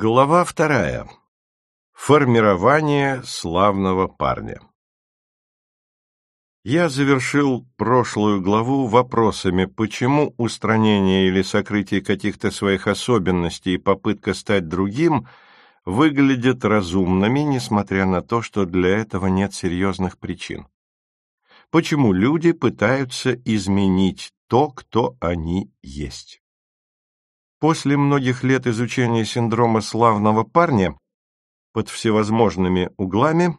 Глава вторая. Формирование славного парня. Я завершил прошлую главу вопросами, почему устранение или сокрытие каких-то своих особенностей и попытка стать другим выглядят разумными, несмотря на то, что для этого нет серьезных причин. Почему люди пытаются изменить то, кто они есть. После многих лет изучения синдрома славного парня под всевозможными углами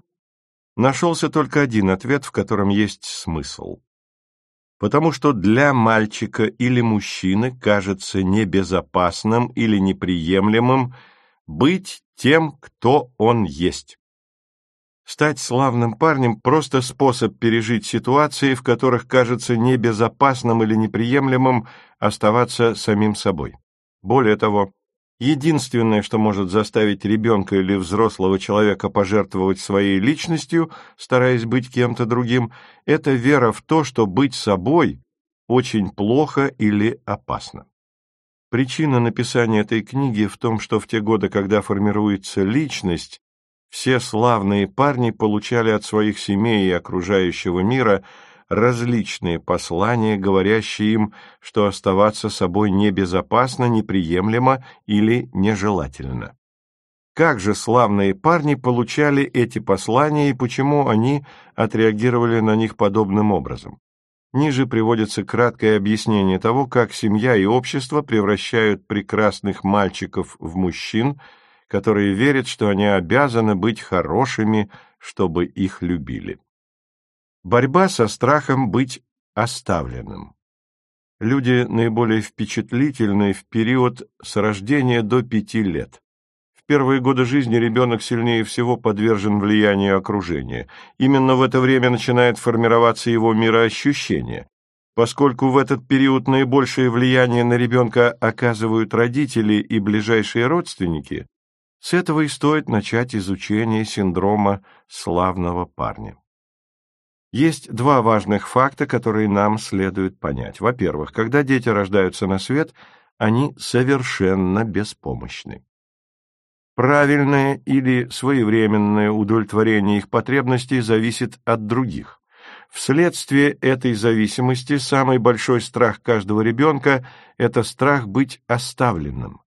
нашелся только один ответ, в котором есть смысл. Потому что для мальчика или мужчины кажется небезопасным или неприемлемым быть тем, кто он есть. Стать славным парнем – просто способ пережить ситуации, в которых кажется небезопасным или неприемлемым оставаться самим собой. Более того, единственное, что может заставить ребенка или взрослого человека пожертвовать своей личностью, стараясь быть кем-то другим, это вера в то, что быть собой очень плохо или опасно. Причина написания этой книги в том, что в те годы, когда формируется личность, все славные парни получали от своих семей и окружающего мира – различные послания, говорящие им, что оставаться собой небезопасно, неприемлемо или нежелательно. Как же славные парни получали эти послания и почему они отреагировали на них подобным образом? Ниже приводится краткое объяснение того, как семья и общество превращают прекрасных мальчиков в мужчин, которые верят, что они обязаны быть хорошими, чтобы их любили. Борьба со страхом быть оставленным. Люди наиболее впечатлительны в период с рождения до пяти лет. В первые годы жизни ребенок сильнее всего подвержен влиянию окружения. Именно в это время начинает формироваться его мироощущение. Поскольку в этот период наибольшее влияние на ребенка оказывают родители и ближайшие родственники, с этого и стоит начать изучение синдрома славного парня. Есть два важных факта, которые нам следует понять. Во-первых, когда дети рождаются на свет, они совершенно беспомощны. Правильное или своевременное удовлетворение их потребностей зависит от других. Вследствие этой зависимости самый большой страх каждого ребенка – это страх быть оставленным.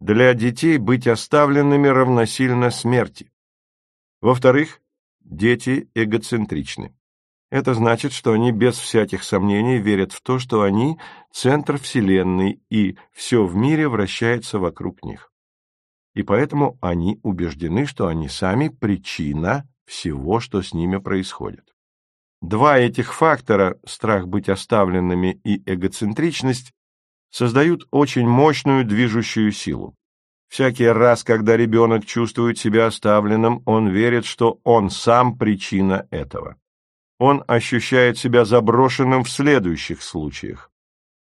Для детей быть оставленными равносильно смерти. Во-вторых, дети эгоцентричны. Это значит, что они без всяких сомнений верят в то, что они – центр Вселенной, и все в мире вращается вокруг них. И поэтому они убеждены, что они сами – причина всего, что с ними происходит. Два этих фактора – страх быть оставленными и эгоцентричность – создают очень мощную движущую силу. Всякий раз, когда ребенок чувствует себя оставленным, он верит, что он сам причина этого он ощущает себя заброшенным в следующих случаях.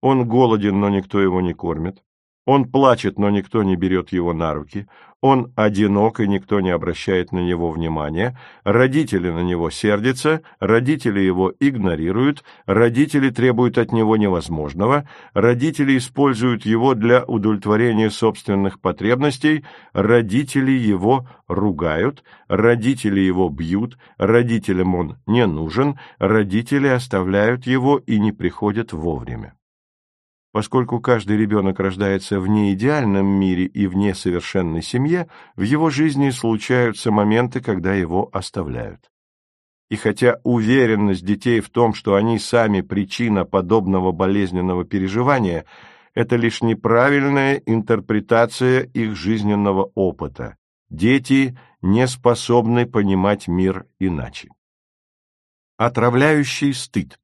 Он голоден, но никто его не кормит. Он плачет, но никто не берет его на руки. Он одинок, и никто не обращает на него внимания. Родители на него сердятся, родители его игнорируют, родители требуют от него невозможного, родители используют его для удовлетворения собственных потребностей, родители его ругают, родители его бьют, родителям он не нужен, родители оставляют его и не приходят вовремя. Поскольку каждый ребенок рождается в неидеальном мире и в несовершенной семье, в его жизни случаются моменты, когда его оставляют. И хотя уверенность детей в том, что они сами причина подобного болезненного переживания, это лишь неправильная интерпретация их жизненного опыта. Дети не способны понимать мир иначе. Отравляющий стыд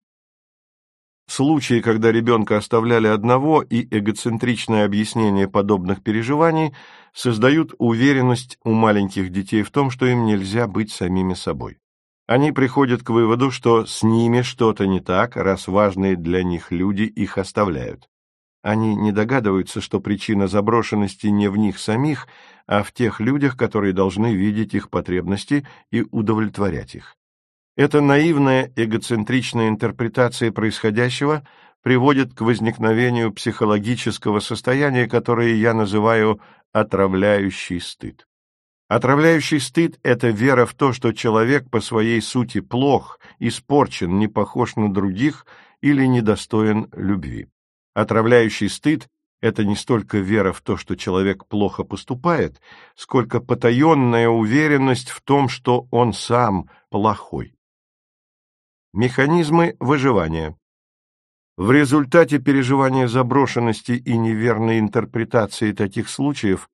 Случаи, когда ребенка оставляли одного, и эгоцентричное объяснение подобных переживаний создают уверенность у маленьких детей в том, что им нельзя быть самими собой. Они приходят к выводу, что с ними что-то не так, раз важные для них люди их оставляют. Они не догадываются, что причина заброшенности не в них самих, а в тех людях, которые должны видеть их потребности и удовлетворять их. Эта наивная эгоцентричная интерпретация происходящего приводит к возникновению психологического состояния, которое я называю отравляющий стыд. Отравляющий стыд – это вера в то, что человек по своей сути плох, испорчен, не похож на других или недостоин любви. Отравляющий стыд – это не столько вера в то, что человек плохо поступает, сколько потаенная уверенность в том, что он сам плохой. Механизмы выживания В результате переживания заброшенности и неверной интерпретации таких случаев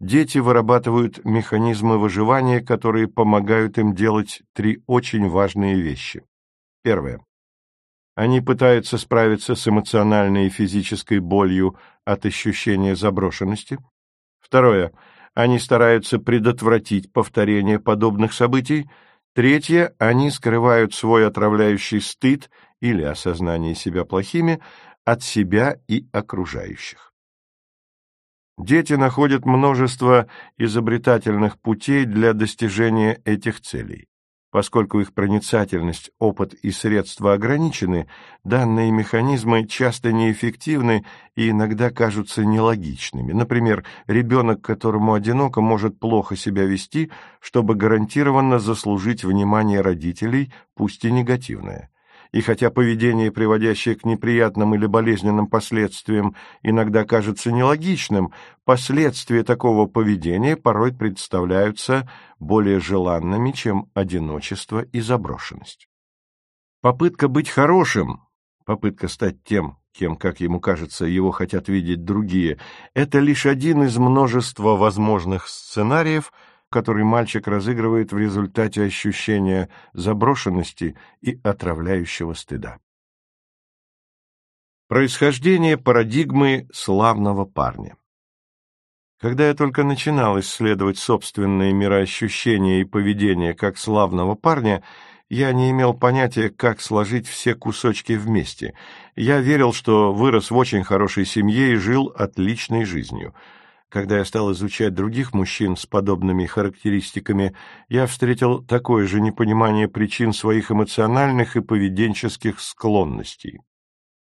дети вырабатывают механизмы выживания, которые помогают им делать три очень важные вещи. Первое. Они пытаются справиться с эмоциональной и физической болью от ощущения заброшенности. Второе. Они стараются предотвратить повторение подобных событий. Третье. Они скрывают свой отравляющий стыд или осознание себя плохими от себя и окружающих. Дети находят множество изобретательных путей для достижения этих целей. Поскольку их проницательность, опыт и средства ограничены, данные механизмы часто неэффективны и иногда кажутся нелогичными. Например, ребенок, которому одиноко, может плохо себя вести, чтобы гарантированно заслужить внимание родителей, пусть и негативное и хотя поведение, приводящее к неприятным или болезненным последствиям, иногда кажется нелогичным, последствия такого поведения порой представляются более желанными, чем одиночество и заброшенность. Попытка быть хорошим, попытка стать тем, кем, как ему кажется, его хотят видеть другие, это лишь один из множества возможных сценариев – который мальчик разыгрывает в результате ощущения заброшенности и отравляющего стыда. Происхождение парадигмы славного парня Когда я только начинал исследовать собственные мироощущения и поведение как славного парня, я не имел понятия, как сложить все кусочки вместе. Я верил, что вырос в очень хорошей семье и жил отличной жизнью — когда я стал изучать других мужчин с подобными характеристиками, я встретил такое же непонимание причин своих эмоциональных и поведенческих склонностей.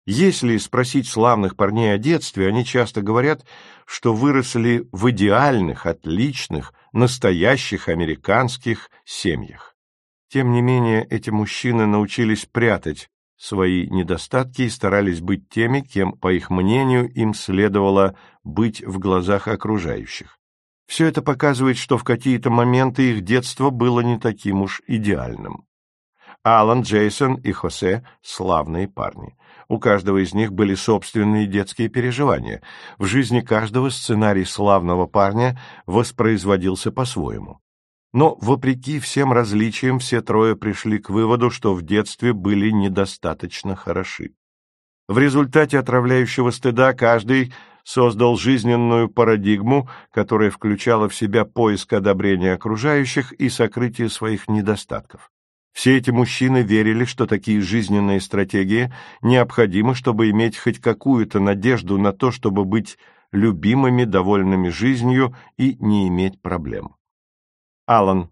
Если спросить славных парней о детстве, они часто говорят, что выросли в идеальных, отличных, настоящих американских семьях. Тем не менее, эти мужчины научились прятать свои недостатки и старались быть теми, кем, по их мнению, им следовало быть в глазах окружающих. Все это показывает, что в какие-то моменты их детство было не таким уж идеальным. Алан, Джейсон и Хосе – славные парни. У каждого из них были собственные детские переживания. В жизни каждого сценарий славного парня воспроизводился по-своему. Но, вопреки всем различиям, все трое пришли к выводу, что в детстве были недостаточно хороши. В результате отравляющего стыда каждый создал жизненную парадигму, которая включала в себя поиск одобрения окружающих и сокрытие своих недостатков. Все эти мужчины верили, что такие жизненные стратегии необходимы, чтобы иметь хоть какую-то надежду на то, чтобы быть любимыми, довольными жизнью и не иметь проблем. Алан.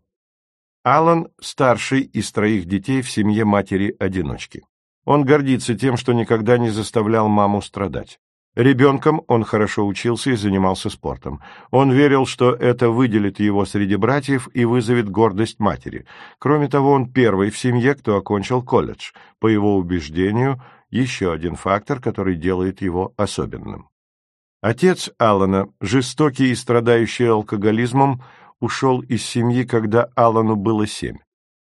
Алан – старший из троих детей в семье матери-одиночки. Он гордится тем, что никогда не заставлял маму страдать. Ребенком он хорошо учился и занимался спортом. Он верил, что это выделит его среди братьев и вызовет гордость матери. Кроме того, он первый в семье, кто окончил колледж. По его убеждению, еще один фактор, который делает его особенным. Отец Алана, жестокий и страдающий алкоголизмом, ушел из семьи, когда Алану было семь.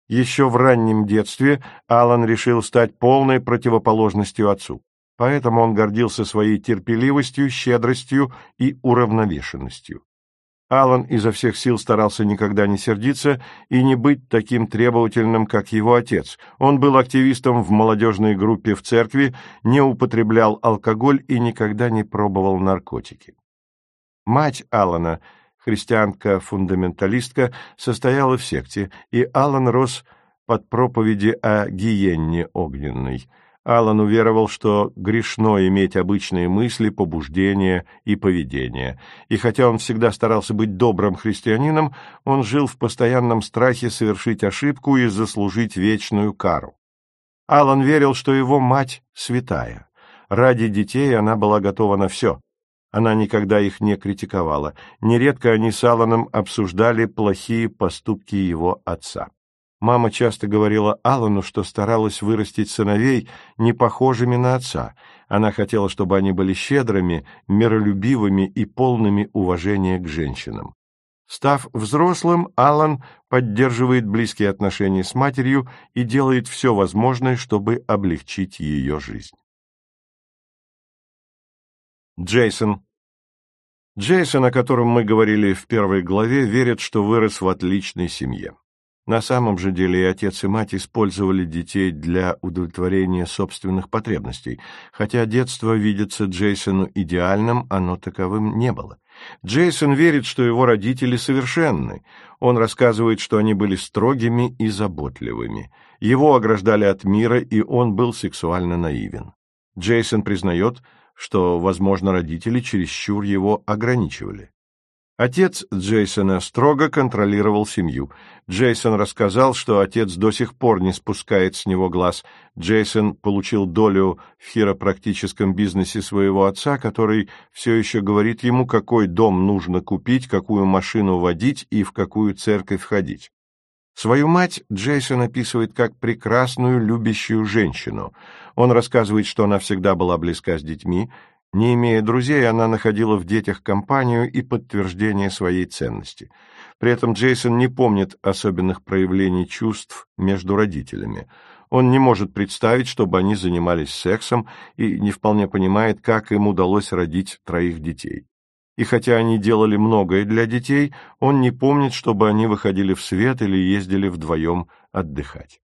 Еще в раннем детстве Алан решил стать полной противоположностью отцу. Поэтому он гордился своей терпеливостью, щедростью и уравновешенностью. Алан изо всех сил старался никогда не сердиться и не быть таким требовательным, как его отец. Он был активистом в молодежной группе в церкви, не употреблял алкоголь и никогда не пробовал наркотики. Мать Алана – христианка-фундаменталистка, состояла в секте, и Алан рос под проповеди о гиенне огненной. Алан уверовал, что грешно иметь обычные мысли, побуждения и поведение. И хотя он всегда старался быть добрым христианином, он жил в постоянном страхе совершить ошибку и заслужить вечную кару. Алан верил, что его мать святая. Ради детей она была готова на все. Она никогда их не критиковала. Нередко они с Алланом обсуждали плохие поступки его отца. Мама часто говорила Аллану, что старалась вырастить сыновей не похожими на отца. Она хотела, чтобы они были щедрыми, миролюбивыми и полными уважения к женщинам. Став взрослым, Аллан поддерживает близкие отношения с матерью и делает все возможное, чтобы облегчить ее жизнь. Джейсон Джейсон, о котором мы говорили в первой главе, верит, что вырос в отличной семье. На самом же деле и отец, и мать использовали детей для удовлетворения собственных потребностей, хотя детство видится Джейсону идеальным, оно таковым не было. Джейсон верит, что его родители совершенны. Он рассказывает, что они были строгими и заботливыми. Его ограждали от мира, и он был сексуально наивен. Джейсон признает, что, возможно, родители чересчур его ограничивали. Отец Джейсона строго контролировал семью. Джейсон рассказал, что отец до сих пор не спускает с него глаз. Джейсон получил долю в хиропрактическом бизнесе своего отца, который все еще говорит ему, какой дом нужно купить, какую машину водить и в какую церковь ходить. Свою мать Джейсон описывает как прекрасную, любящую женщину. Он рассказывает, что она всегда была близка с детьми, не имея друзей, она находила в детях компанию и подтверждение своей ценности. При этом Джейсон не помнит особенных проявлений чувств между родителями. Он не может представить, чтобы они занимались сексом, и не вполне понимает, как им удалось родить троих детей. И хотя они делали многое для детей, он не помнит, чтобы они выходили в свет или ездили вдвоем отдыхать.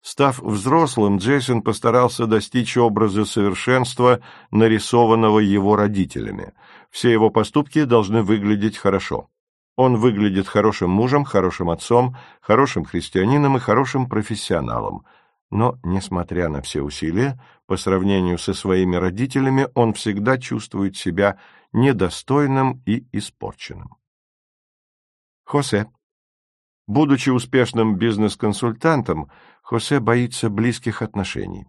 Став взрослым, Джейсон постарался достичь образа совершенства, нарисованного его родителями. Все его поступки должны выглядеть хорошо. Он выглядит хорошим мужем, хорошим отцом, хорошим христианином и хорошим профессионалом. Но, несмотря на все усилия, по сравнению со своими родителями, он всегда чувствует себя недостойным и испорченным. Хосе. Будучи успешным бизнес-консультантом, Хосе боится близких отношений.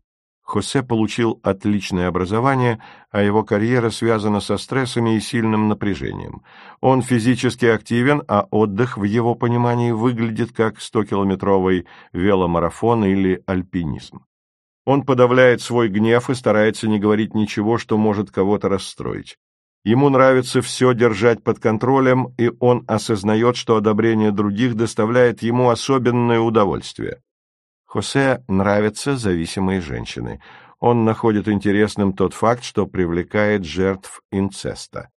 Хосе получил отличное образование, а его карьера связана со стрессами и сильным напряжением. Он физически активен, а отдых в его понимании выглядит как 100-километровый веломарафон или альпинизм. Он подавляет свой гнев и старается не говорить ничего, что может кого-то расстроить. Ему нравится все держать под контролем, и он осознает, что одобрение других доставляет ему особенное удовольствие. Хосе нравятся зависимые женщины. Он находит интересным тот факт, что привлекает жертв инцеста.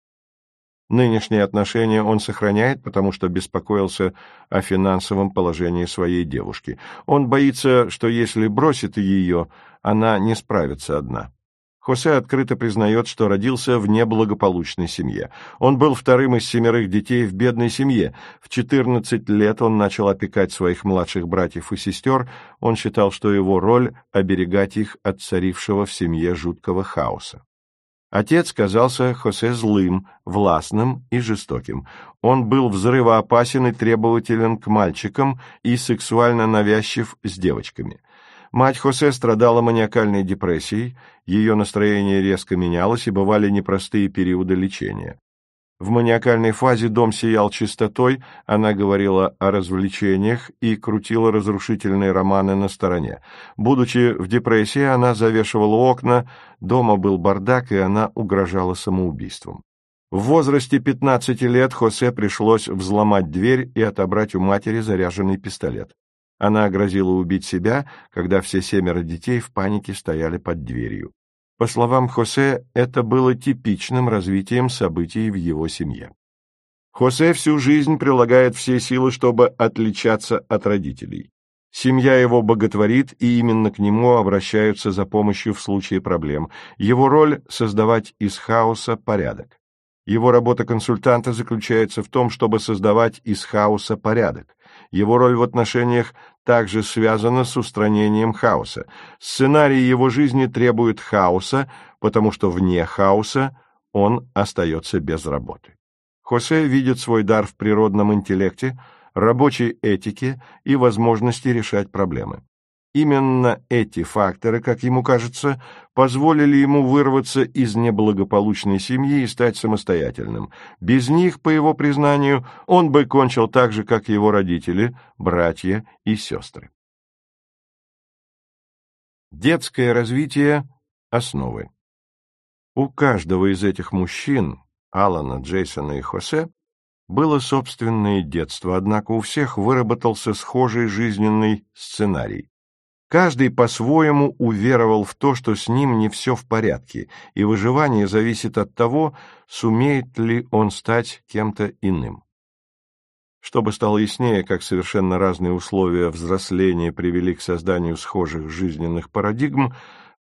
Нынешние отношения он сохраняет, потому что беспокоился о финансовом положении своей девушки. Он боится, что если бросит ее, она не справится одна. Хосе открыто признает, что родился в неблагополучной семье. Он был вторым из семерых детей в бедной семье. В 14 лет он начал опекать своих младших братьев и сестер. Он считал, что его роль — оберегать их от царившего в семье жуткого хаоса. Отец казался Хосе злым, властным и жестоким. Он был взрывоопасен и требователен к мальчикам и сексуально навязчив с девочками. Мать Хосе страдала маниакальной депрессией, ее настроение резко менялось и бывали непростые периоды лечения. В маниакальной фазе дом сиял чистотой, она говорила о развлечениях и крутила разрушительные романы на стороне. Будучи в депрессии, она завешивала окна, дома был бардак, и она угрожала самоубийством. В возрасте 15 лет Хосе пришлось взломать дверь и отобрать у матери заряженный пистолет. Она грозила убить себя, когда все семеро детей в панике стояли под дверью. По словам Хосе, это было типичным развитием событий в его семье. Хосе всю жизнь прилагает все силы, чтобы отличаться от родителей. Семья его боготворит, и именно к нему обращаются за помощью в случае проблем. Его роль — создавать из хаоса порядок. Его работа консультанта заключается в том, чтобы создавать из хаоса порядок. Его роль в отношениях также связана с устранением хаоса. Сценарий его жизни требует хаоса, потому что вне хаоса он остается без работы. Хосе видит свой дар в природном интеллекте, рабочей этике и возможности решать проблемы. Именно эти факторы, как ему кажется, позволили ему вырваться из неблагополучной семьи и стать самостоятельным. Без них, по его признанию, он бы кончил так же, как его родители, братья и сестры. Детское развитие – основы. У каждого из этих мужчин, Алана, Джейсона и Хосе, было собственное детство, однако у всех выработался схожий жизненный сценарий. Каждый по-своему уверовал в то, что с ним не все в порядке, и выживание зависит от того, сумеет ли он стать кем-то иным. Чтобы стало яснее, как совершенно разные условия взросления привели к созданию схожих жизненных парадигм,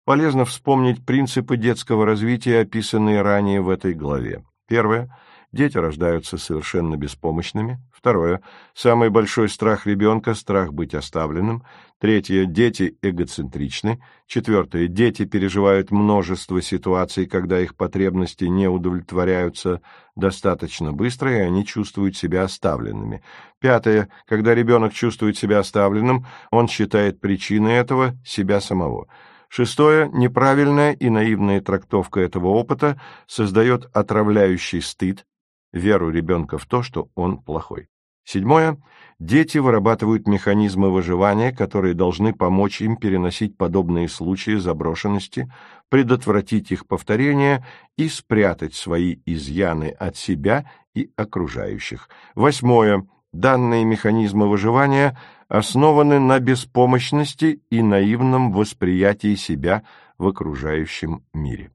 полезно вспомнить принципы детского развития, описанные ранее в этой главе. Первое – дети рождаются совершенно беспомощными. Второе. Самый большой страх ребенка – страх быть оставленным. Третье. Дети эгоцентричны. Четвертое. Дети переживают множество ситуаций, когда их потребности не удовлетворяются достаточно быстро, и они чувствуют себя оставленными. Пятое. Когда ребенок чувствует себя оставленным, он считает причиной этого себя самого. Шестое. Неправильная и наивная трактовка этого опыта создает отравляющий стыд, веру ребенка в то, что он плохой. Седьмое. Дети вырабатывают механизмы выживания, которые должны помочь им переносить подобные случаи заброшенности, предотвратить их повторение и спрятать свои изъяны от себя и окружающих. Восьмое. Данные механизмы выживания основаны на беспомощности и наивном восприятии себя в окружающем мире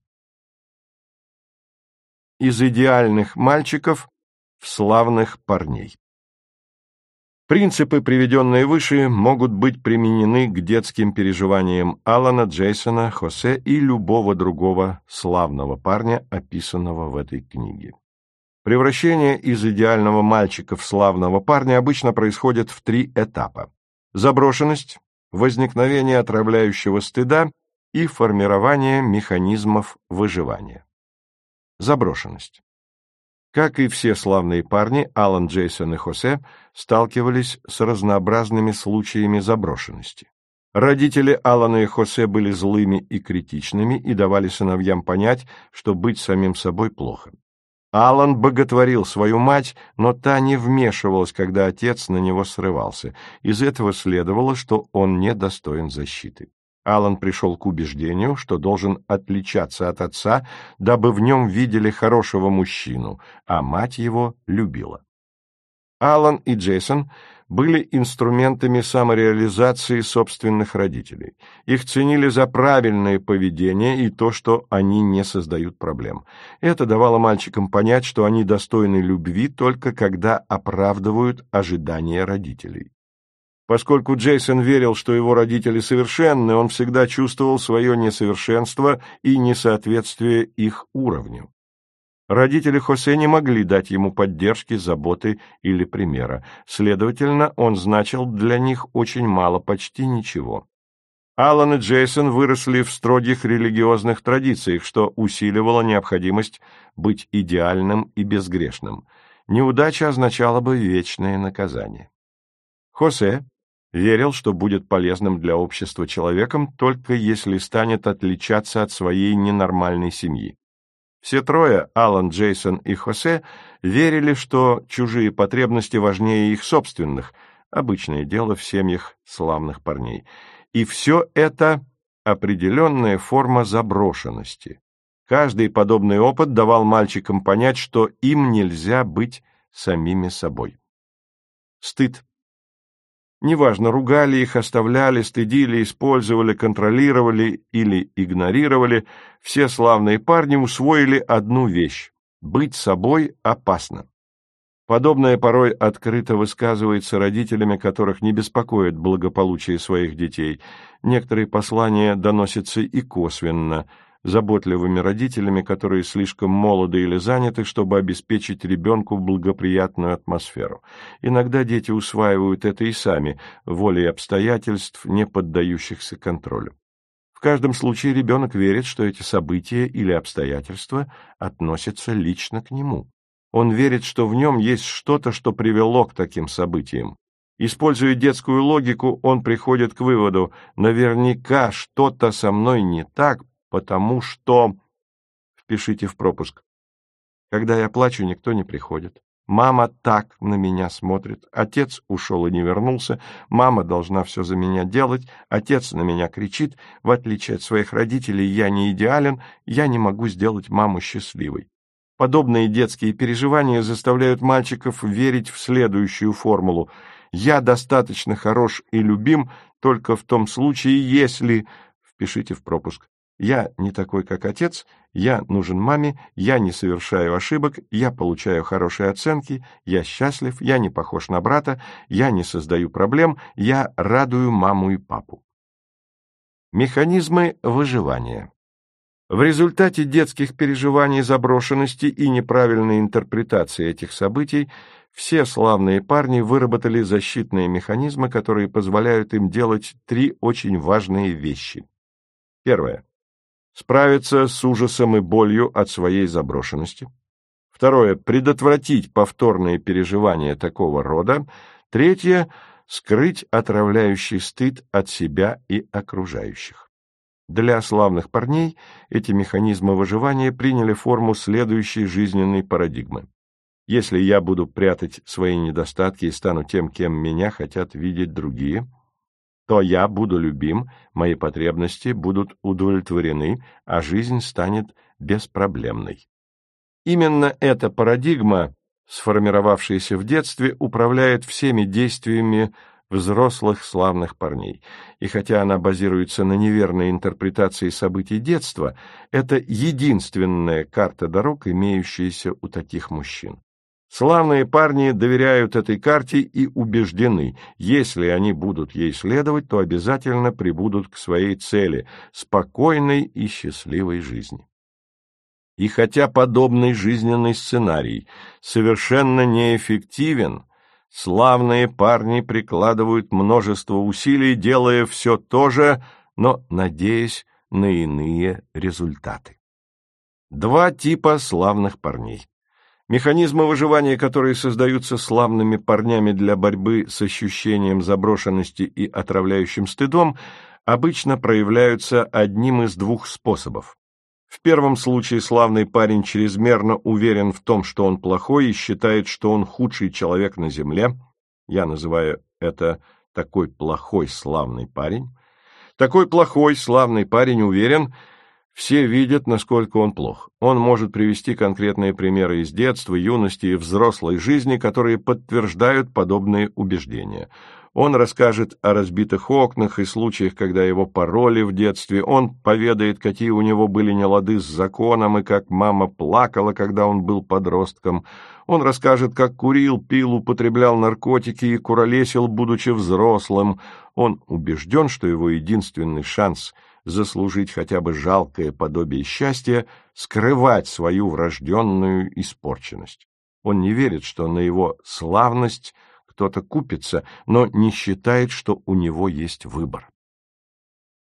из идеальных мальчиков в славных парней. Принципы, приведенные выше, могут быть применены к детским переживаниям Алана, Джейсона, Хосе и любого другого славного парня, описанного в этой книге. Превращение из идеального мальчика в славного парня обычно происходит в три этапа. Заброшенность, возникновение отравляющего стыда и формирование механизмов выживания. Заброшенность. Как и все славные парни, Алан, Джейсон и Хосе сталкивались с разнообразными случаями заброшенности. Родители Алана и Хосе были злыми и критичными и давали сыновьям понять, что быть самим собой плохо. Алан боготворил свою мать, но та не вмешивалась, когда отец на него срывался. Из этого следовало, что он недостоин защиты. Алан пришел к убеждению, что должен отличаться от отца, дабы в нем видели хорошего мужчину, а мать его любила. Алан и Джейсон были инструментами самореализации собственных родителей. Их ценили за правильное поведение и то, что они не создают проблем. Это давало мальчикам понять, что они достойны любви только когда оправдывают ожидания родителей. Поскольку Джейсон верил, что его родители совершенны, он всегда чувствовал свое несовершенство и несоответствие их уровню. Родители Хосе не могли дать ему поддержки, заботы или примера. Следовательно, он значил для них очень мало, почти ничего. Аллан и Джейсон выросли в строгих религиозных традициях, что усиливало необходимость быть идеальным и безгрешным. Неудача означала бы вечное наказание. Хосе верил, что будет полезным для общества человеком только если станет отличаться от своей ненормальной семьи. Все трое, Алан, Джейсон и Хосе, верили, что чужие потребности важнее их собственных, обычное дело в семьях славных парней. И все это определенная форма заброшенности. Каждый подобный опыт давал мальчикам понять, что им нельзя быть самими собой. Стыд Неважно, ругали их, оставляли, стыдили, использовали, контролировали или игнорировали, все славные парни усвоили одну вещь – быть собой опасно. Подобное порой открыто высказывается родителями, которых не беспокоит благополучие своих детей. Некоторые послания доносятся и косвенно – заботливыми родителями, которые слишком молоды или заняты, чтобы обеспечить ребенку благоприятную атмосферу. Иногда дети усваивают это и сами, волей обстоятельств, не поддающихся контролю. В каждом случае ребенок верит, что эти события или обстоятельства относятся лично к нему. Он верит, что в нем есть что-то, что привело к таким событиям. Используя детскую логику, он приходит к выводу, наверняка что-то со мной не так, потому что... Впишите в пропуск. Когда я плачу, никто не приходит. Мама так на меня смотрит. Отец ушел и не вернулся. Мама должна все за меня делать. Отец на меня кричит. В отличие от своих родителей, я не идеален. Я не могу сделать маму счастливой. Подобные детские переживания заставляют мальчиков верить в следующую формулу. «Я достаточно хорош и любим только в том случае, если...» Впишите в пропуск. «Я не такой, как отец, я нужен маме, я не совершаю ошибок, я получаю хорошие оценки, я счастлив, я не похож на брата, я не создаю проблем, я радую маму и папу». Механизмы выживания в результате детских переживаний заброшенности и неправильной интерпретации этих событий все славные парни выработали защитные механизмы, которые позволяют им делать три очень важные вещи. Первое. Справиться с ужасом и болью от своей заброшенности. Второе. Предотвратить повторные переживания такого рода. Третье. Скрыть отравляющий стыд от себя и окружающих. Для славных парней эти механизмы выживания приняли форму следующей жизненной парадигмы. Если я буду прятать свои недостатки и стану тем, кем меня хотят видеть другие, то я буду любим, мои потребности будут удовлетворены, а жизнь станет беспроблемной. Именно эта парадигма, сформировавшаяся в детстве, управляет всеми действиями взрослых славных парней. И хотя она базируется на неверной интерпретации событий детства, это единственная карта дорог, имеющаяся у таких мужчин. Славные парни доверяют этой карте и убеждены, если они будут ей следовать, то обязательно прибудут к своей цели – спокойной и счастливой жизни. И хотя подобный жизненный сценарий совершенно неэффективен – Славные парни прикладывают множество усилий, делая все то же, но надеясь на иные результаты. Два типа славных парней. Механизмы выживания, которые создаются славными парнями для борьбы с ощущением заброшенности и отравляющим стыдом, обычно проявляются одним из двух способов. В первом случае славный парень чрезмерно уверен в том, что он плохой, и считает, что он худший человек на земле. Я называю это «такой плохой славный парень». Такой плохой славный парень уверен, все видят, насколько он плох. Он может привести конкретные примеры из детства, юности и взрослой жизни, которые подтверждают подобные убеждения. Он расскажет о разбитых окнах и случаях, когда его пороли в детстве. Он поведает, какие у него были нелады с законом и как мама плакала, когда он был подростком. Он расскажет, как курил, пил, употреблял наркотики и куролесил, будучи взрослым. Он убежден, что его единственный шанс заслужить хотя бы жалкое подобие счастья — скрывать свою врожденную испорченность. Он не верит, что на его славность — кто-то купится, но не считает, что у него есть выбор.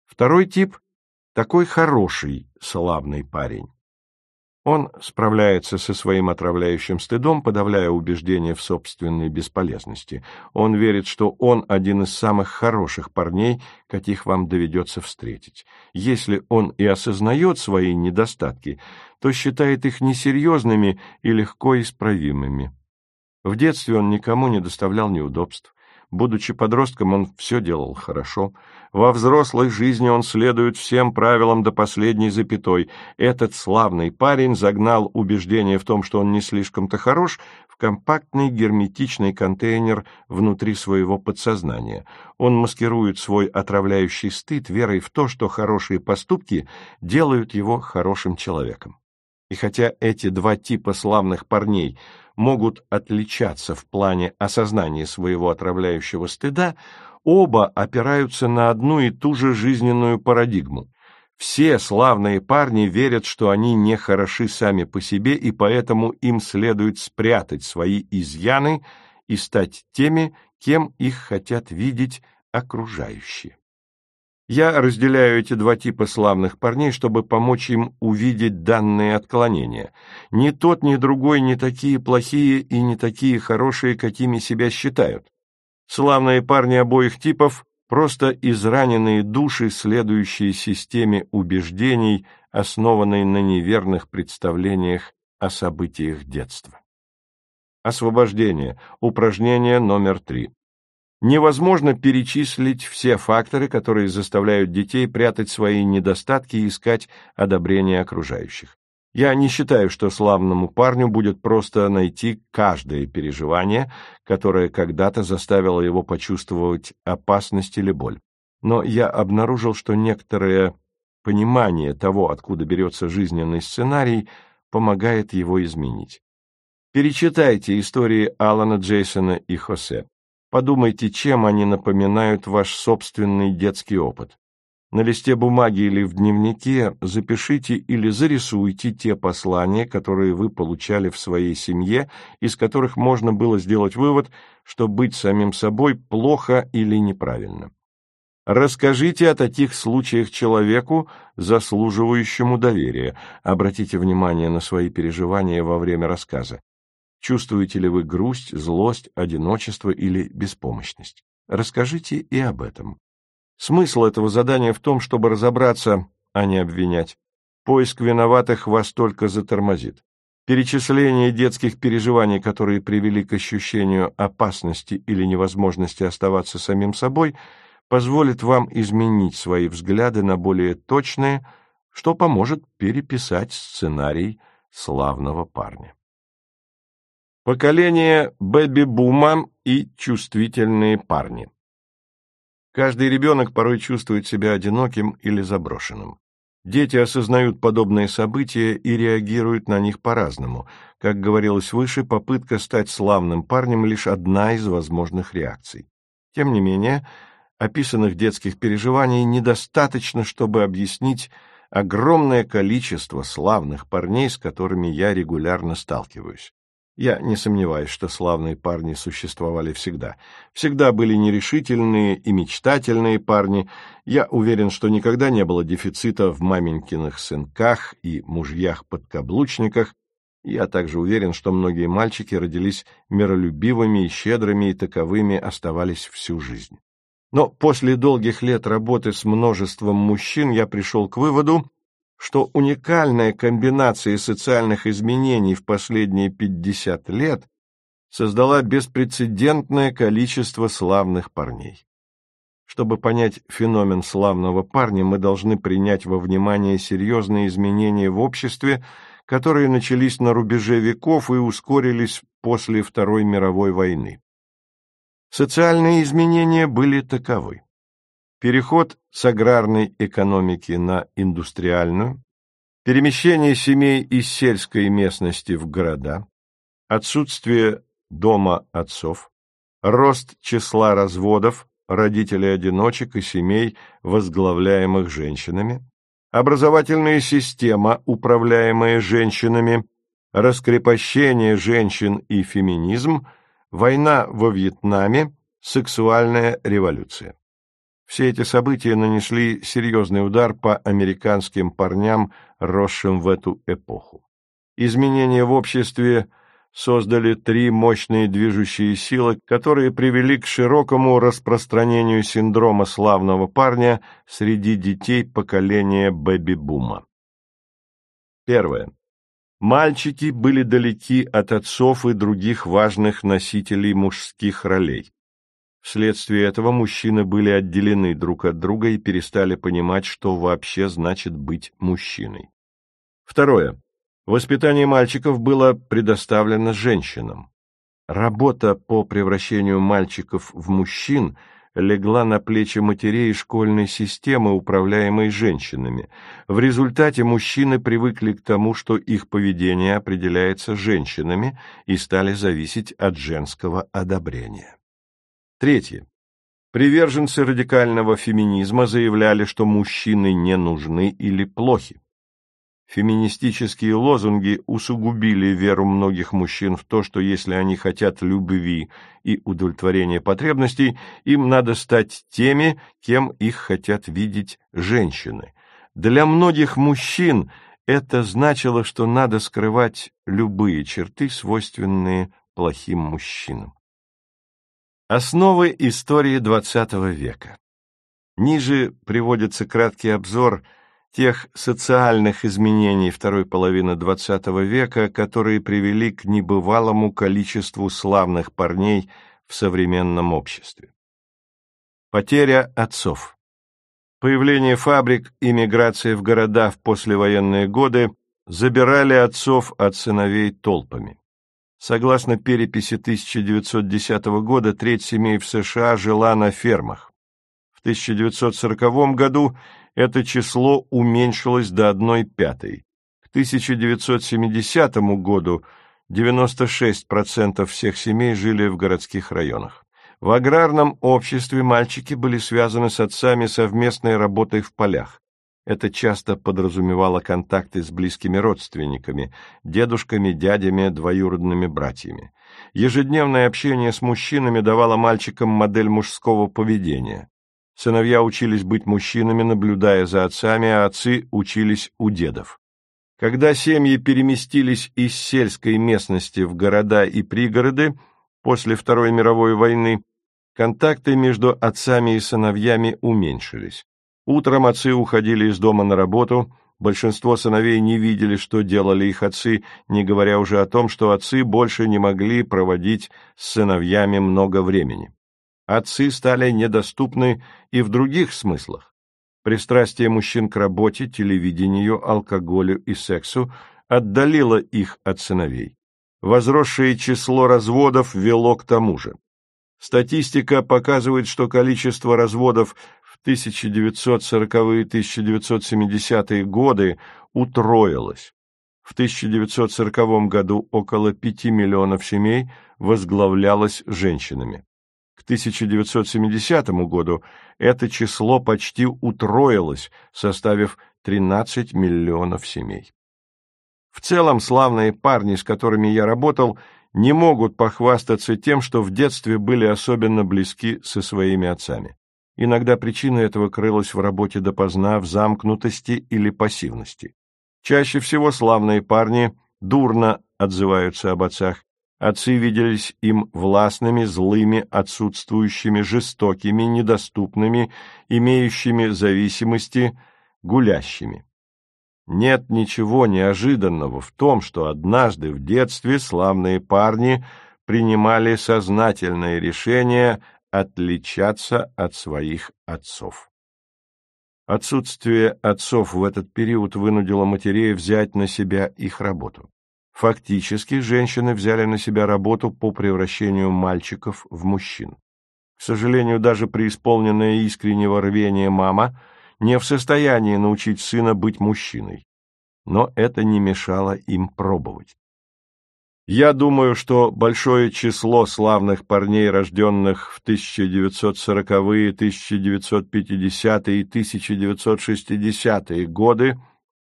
Второй тип – такой хороший, славный парень. Он справляется со своим отравляющим стыдом, подавляя убеждение в собственной бесполезности. Он верит, что он один из самых хороших парней, каких вам доведется встретить. Если он и осознает свои недостатки, то считает их несерьезными и легко исправимыми. В детстве он никому не доставлял неудобств. Будучи подростком, он все делал хорошо. Во взрослой жизни он следует всем правилам до последней запятой. Этот славный парень загнал убеждение в том, что он не слишком-то хорош, в компактный герметичный контейнер внутри своего подсознания. Он маскирует свой отравляющий стыд верой в то, что хорошие поступки делают его хорошим человеком. И хотя эти два типа славных парней – могут отличаться в плане осознания своего отравляющего стыда, оба опираются на одну и ту же жизненную парадигму. Все славные парни верят, что они не хороши сами по себе, и поэтому им следует спрятать свои изъяны и стать теми, кем их хотят видеть окружающие. Я разделяю эти два типа славных парней, чтобы помочь им увидеть данные отклонения. Ни тот, ни другой не такие плохие и не такие хорошие, какими себя считают. Славные парни обоих типов – просто израненные души, следующие системе убеждений, основанной на неверных представлениях о событиях детства. Освобождение. Упражнение номер три. Невозможно перечислить все факторы, которые заставляют детей прятать свои недостатки и искать одобрение окружающих. Я не считаю, что славному парню будет просто найти каждое переживание, которое когда-то заставило его почувствовать опасность или боль. Но я обнаружил, что некоторое понимание того, откуда берется жизненный сценарий, помогает его изменить. Перечитайте истории Алана Джейсона и Хосе. Подумайте, чем они напоминают ваш собственный детский опыт. На листе бумаги или в дневнике запишите или зарисуйте те послания, которые вы получали в своей семье, из которых можно было сделать вывод, что быть самим собой плохо или неправильно. Расскажите о таких случаях человеку, заслуживающему доверия. Обратите внимание на свои переживания во время рассказа. Чувствуете ли вы грусть, злость, одиночество или беспомощность? Расскажите и об этом. Смысл этого задания в том, чтобы разобраться, а не обвинять. Поиск виноватых вас только затормозит. Перечисление детских переживаний, которые привели к ощущению опасности или невозможности оставаться самим собой, позволит вам изменить свои взгляды на более точные, что поможет переписать сценарий славного парня. Поколение бэби-бума и чувствительные парни Каждый ребенок порой чувствует себя одиноким или заброшенным. Дети осознают подобные события и реагируют на них по-разному. Как говорилось выше, попытка стать славным парнем – лишь одна из возможных реакций. Тем не менее, описанных детских переживаний недостаточно, чтобы объяснить огромное количество славных парней, с которыми я регулярно сталкиваюсь. Я не сомневаюсь, что славные парни существовали всегда. Всегда были нерешительные и мечтательные парни. Я уверен, что никогда не было дефицита в маменькиных сынках и мужьях-подкаблучниках. Я также уверен, что многие мальчики родились миролюбивыми и щедрыми, и таковыми оставались всю жизнь. Но после долгих лет работы с множеством мужчин я пришел к выводу, что уникальная комбинация социальных изменений в последние 50 лет создала беспрецедентное количество славных парней. Чтобы понять феномен славного парня, мы должны принять во внимание серьезные изменения в обществе, которые начались на рубеже веков и ускорились после Второй мировой войны. Социальные изменения были таковы. Переход с аграрной экономики на индустриальную, перемещение семей из сельской местности в города, отсутствие дома отцов, рост числа разводов, родителей-одиночек и семей, возглавляемых женщинами, образовательная система, управляемая женщинами, раскрепощение женщин и феминизм, война во Вьетнаме, сексуальная революция. Все эти события нанесли серьезный удар по американским парням, росшим в эту эпоху. Изменения в обществе создали три мощные движущие силы, которые привели к широкому распространению синдрома славного парня среди детей поколения бэби-бума. Первое. Мальчики были далеки от отцов и других важных носителей мужских ролей. Вследствие этого мужчины были отделены друг от друга и перестали понимать, что вообще значит быть мужчиной. Второе. Воспитание мальчиков было предоставлено женщинам. Работа по превращению мальчиков в мужчин легла на плечи матерей школьной системы, управляемой женщинами. В результате мужчины привыкли к тому, что их поведение определяется женщинами и стали зависеть от женского одобрения. Третье. Приверженцы радикального феминизма заявляли, что мужчины не нужны или плохи. Феминистические лозунги усугубили веру многих мужчин в то, что если они хотят любви и удовлетворения потребностей, им надо стать теми, кем их хотят видеть женщины. Для многих мужчин это значило, что надо скрывать любые черты, свойственные плохим мужчинам. Основы истории XX века. Ниже приводится краткий обзор тех социальных изменений второй половины XX века, которые привели к небывалому количеству славных парней в современном обществе. Потеря отцов. Появление фабрик и миграция в города в послевоенные годы забирали отцов от сыновей толпами. Согласно переписи 1910 года, треть семей в США жила на фермах. В 1940 году это число уменьшилось до одной пятой. К 1970 году 96% всех семей жили в городских районах. В аграрном обществе мальчики были связаны с отцами совместной работой в полях. Это часто подразумевало контакты с близкими родственниками, дедушками, дядями, двоюродными братьями. Ежедневное общение с мужчинами давало мальчикам модель мужского поведения. Сыновья учились быть мужчинами, наблюдая за отцами, а отцы учились у дедов. Когда семьи переместились из сельской местности в города и пригороды после Второй мировой войны, контакты между отцами и сыновьями уменьшились. Утром отцы уходили из дома на работу, большинство сыновей не видели, что делали их отцы, не говоря уже о том, что отцы больше не могли проводить с сыновьями много времени. Отцы стали недоступны и в других смыслах. Пристрастие мужчин к работе, телевидению, алкоголю и сексу отдалило их от сыновей. Возросшее число разводов вело к тому же. Статистика показывает, что количество разводов 1940-1970-е годы утроилось. В 1940 году около 5 миллионов семей возглавлялось женщинами. К 1970 году это число почти утроилось, составив 13 миллионов семей. В целом, славные парни, с которыми я работал, не могут похвастаться тем, что в детстве были особенно близки со своими отцами. Иногда причина этого крылась в работе допоздна, в замкнутости или пассивности. Чаще всего славные парни дурно отзываются об отцах. Отцы виделись им властными, злыми, отсутствующими, жестокими, недоступными, имеющими зависимости, гулящими. Нет ничего неожиданного в том, что однажды в детстве славные парни принимали сознательное решение – отличаться от своих отцов. Отсутствие отцов в этот период вынудило матерей взять на себя их работу. Фактически женщины взяли на себя работу по превращению мальчиков в мужчин. К сожалению, даже преисполненная искреннего рвения мама не в состоянии научить сына быть мужчиной. Но это не мешало им пробовать. Я думаю, что большое число славных парней, рожденных в 1940-е, 1950-е и 1960-е годы,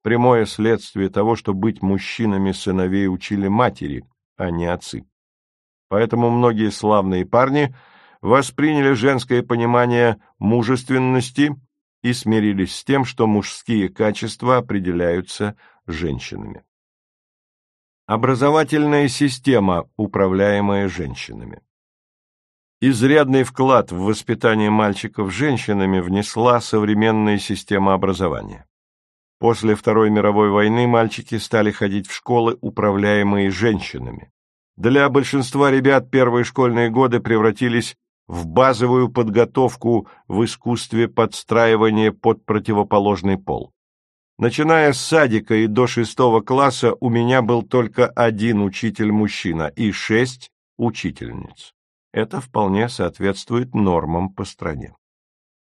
прямое следствие того, что быть мужчинами сыновей учили матери, а не отцы. Поэтому многие славные парни восприняли женское понимание мужественности и смирились с тем, что мужские качества определяются женщинами. Образовательная система, управляемая женщинами. Изрядный вклад в воспитание мальчиков женщинами внесла современная система образования. После Второй мировой войны мальчики стали ходить в школы, управляемые женщинами. Для большинства ребят первые школьные годы превратились в базовую подготовку в искусстве подстраивания под противоположный пол. Начиная с садика и до шестого класса у меня был только один учитель-мужчина и шесть учительниц. Это вполне соответствует нормам по стране.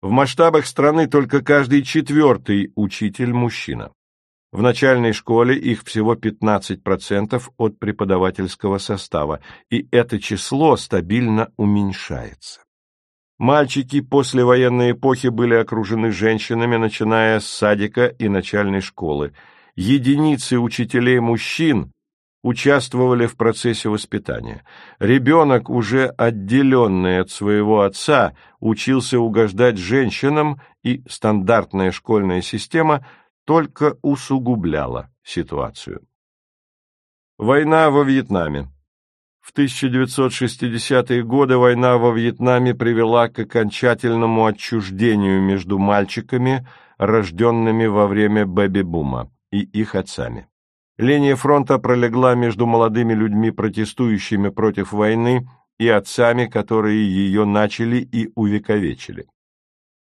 В масштабах страны только каждый четвертый учитель-мужчина. В начальной школе их всего 15% от преподавательского состава, и это число стабильно уменьшается. Мальчики после военной эпохи были окружены женщинами, начиная с садика и начальной школы. Единицы учителей-мужчин участвовали в процессе воспитания. Ребенок, уже отделенный от своего отца, учился угождать женщинам, и стандартная школьная система только усугубляла ситуацию. Война во Вьетнаме В 1960-е годы война во Вьетнаме привела к окончательному отчуждению между мальчиками, рожденными во время бэби-бума, и их отцами. Линия фронта пролегла между молодыми людьми, протестующими против войны, и отцами, которые ее начали и увековечили.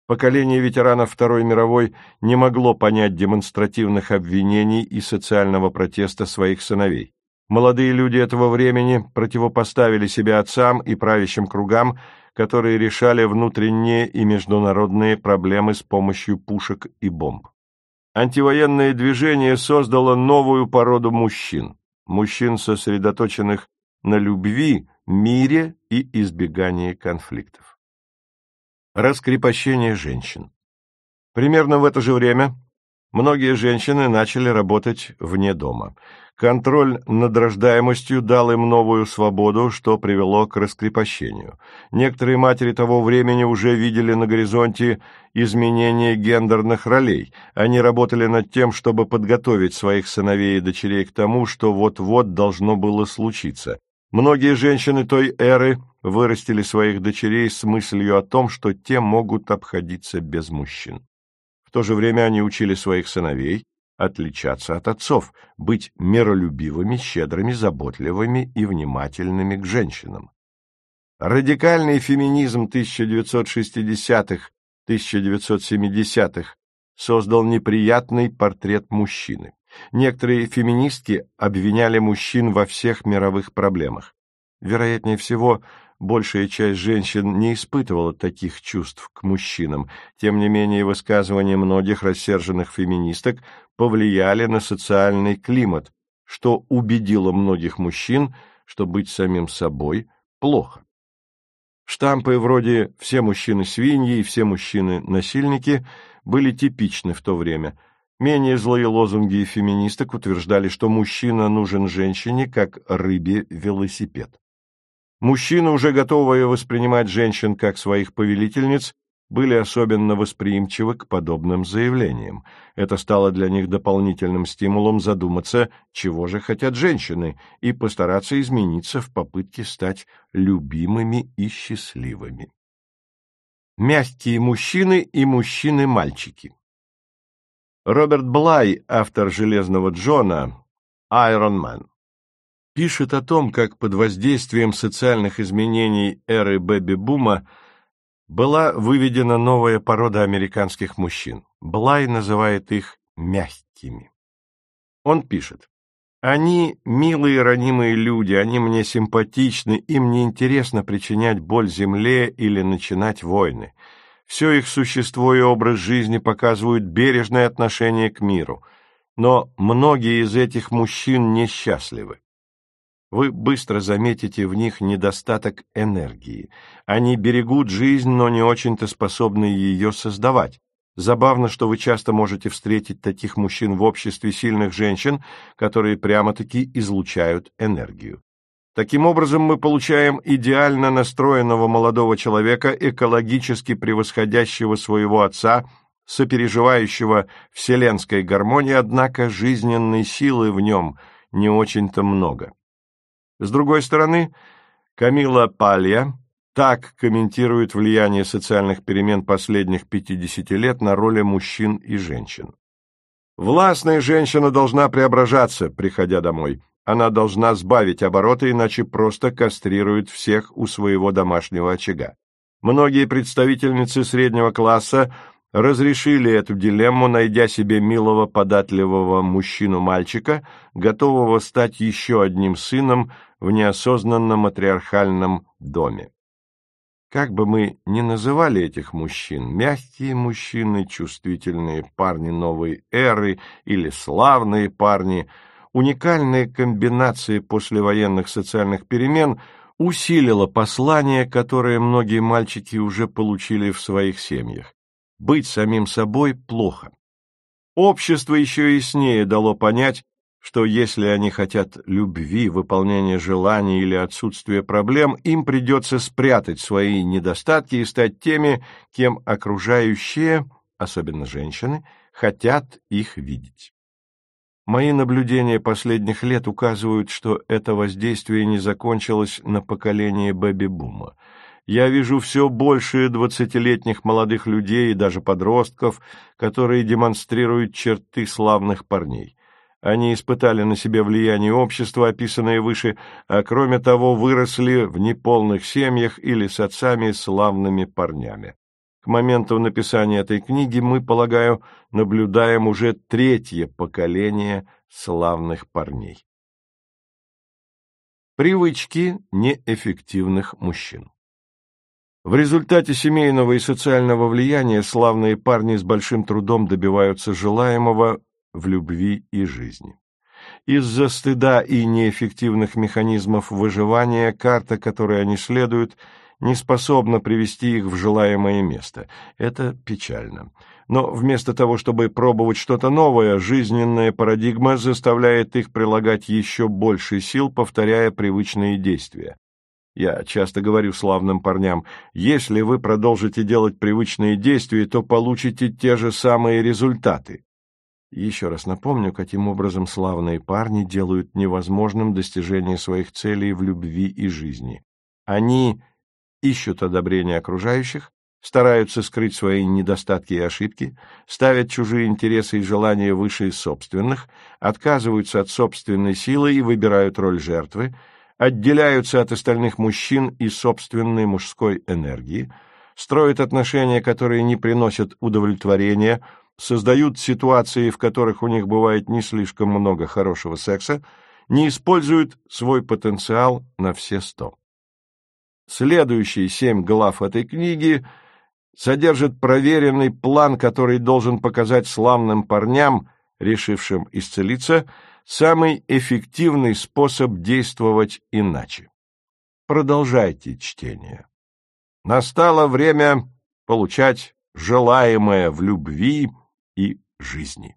Поколение ветеранов Второй мировой не могло понять демонстративных обвинений и социального протеста своих сыновей. Молодые люди этого времени противопоставили себя отцам и правящим кругам, которые решали внутренние и международные проблемы с помощью пушек и бомб. Антивоенное движение создало новую породу мужчин, мужчин, сосредоточенных на любви, мире и избегании конфликтов. Раскрепощение женщин. Примерно в это же время многие женщины начали работать вне дома. Контроль над рождаемостью дал им новую свободу, что привело к раскрепощению. Некоторые матери того времени уже видели на горизонте изменение гендерных ролей. Они работали над тем, чтобы подготовить своих сыновей и дочерей к тому, что вот-вот должно было случиться. Многие женщины той эры вырастили своих дочерей с мыслью о том, что те могут обходиться без мужчин. В то же время они учили своих сыновей отличаться от отцов, быть миролюбивыми, щедрыми, заботливыми и внимательными к женщинам. Радикальный феминизм 1960-х-1970-х создал неприятный портрет мужчины. Некоторые феминистки обвиняли мужчин во всех мировых проблемах. Вероятнее всего, большая часть женщин не испытывала таких чувств к мужчинам. Тем не менее, высказывания многих рассерженных феминисток повлияли на социальный климат, что убедило многих мужчин, что быть самим собой плохо. Штампы вроде «все мужчины свиньи» и «все мужчины насильники» были типичны в то время – Менее злые лозунги феминисток утверждали, что мужчина нужен женщине, как рыбе велосипед. Мужчины, уже готовые воспринимать женщин как своих повелительниц, были особенно восприимчивы к подобным заявлениям. Это стало для них дополнительным стимулом задуматься, чего же хотят женщины, и постараться измениться в попытке стать любимыми и счастливыми. Мягкие мужчины и мужчины-мальчики Роберт Блай, автор «Железного Джона», «Iron Man», пишет о том, как под воздействием социальных изменений эры бэби-бума была выведена новая порода американских мужчин. Блай называет их «мягкими». Он пишет, «Они милые ранимые люди, они мне симпатичны, им не интересно причинять боль земле или начинать войны». Все их существо и образ жизни показывают бережное отношение к миру, но многие из этих мужчин несчастливы. Вы быстро заметите в них недостаток энергии. Они берегут жизнь, но не очень-то способны ее создавать. Забавно, что вы часто можете встретить таких мужчин в обществе сильных женщин, которые прямо-таки излучают энергию. Таким образом, мы получаем идеально настроенного молодого человека, экологически превосходящего своего отца, сопереживающего вселенской гармонии, однако жизненной силы в нем не очень-то много. С другой стороны, Камила Палья так комментирует влияние социальных перемен последних 50 лет на роли мужчин и женщин. Властная женщина должна преображаться, приходя домой. Она должна сбавить обороты, иначе просто кастрирует всех у своего домашнего очага. Многие представительницы среднего класса разрешили эту дилемму, найдя себе милого податливого мужчину-мальчика, готового стать еще одним сыном в неосознанном матриархальном доме. Как бы мы ни называли этих мужчин, мягкие мужчины, чувствительные парни новой эры или славные парни – уникальная комбинация послевоенных социальных перемен усилила послание, которое многие мальчики уже получили в своих семьях. Быть самим собой плохо. Общество еще яснее дало понять, что если они хотят любви, выполнения желаний или отсутствия проблем, им придется спрятать свои недостатки и стать теми, кем окружающие, особенно женщины, хотят их видеть. Мои наблюдения последних лет указывают, что это воздействие не закончилось на поколении бэби-бума. Я вижу все больше двадцатилетних молодых людей и даже подростков, которые демонстрируют черты славных парней. Они испытали на себе влияние общества, описанное выше, а кроме того выросли в неполных семьях или с отцами славными парнями. К моменту написания этой книги мы, полагаю, наблюдаем уже третье поколение славных парней. Привычки неэффективных мужчин В результате семейного и социального влияния славные парни с большим трудом добиваются желаемого в любви и жизни. Из-за стыда и неэффективных механизмов выживания карта, которой они следуют, не способна привести их в желаемое место. Это печально. Но вместо того, чтобы пробовать что-то новое, жизненная парадигма заставляет их прилагать еще больше сил, повторяя привычные действия. Я часто говорю славным парням, если вы продолжите делать привычные действия, то получите те же самые результаты. Еще раз напомню, каким образом славные парни делают невозможным достижение своих целей в любви и жизни. Они ищут одобрения окружающих, стараются скрыть свои недостатки и ошибки, ставят чужие интересы и желания выше собственных, отказываются от собственной силы и выбирают роль жертвы, отделяются от остальных мужчин и собственной мужской энергии, строят отношения, которые не приносят удовлетворения, создают ситуации, в которых у них бывает не слишком много хорошего секса, не используют свой потенциал на все сто. Следующие семь глав этой книги содержат проверенный план, который должен показать славным парням, решившим исцелиться, самый эффективный способ действовать иначе. Продолжайте чтение. Настало время получать желаемое в любви и жизни.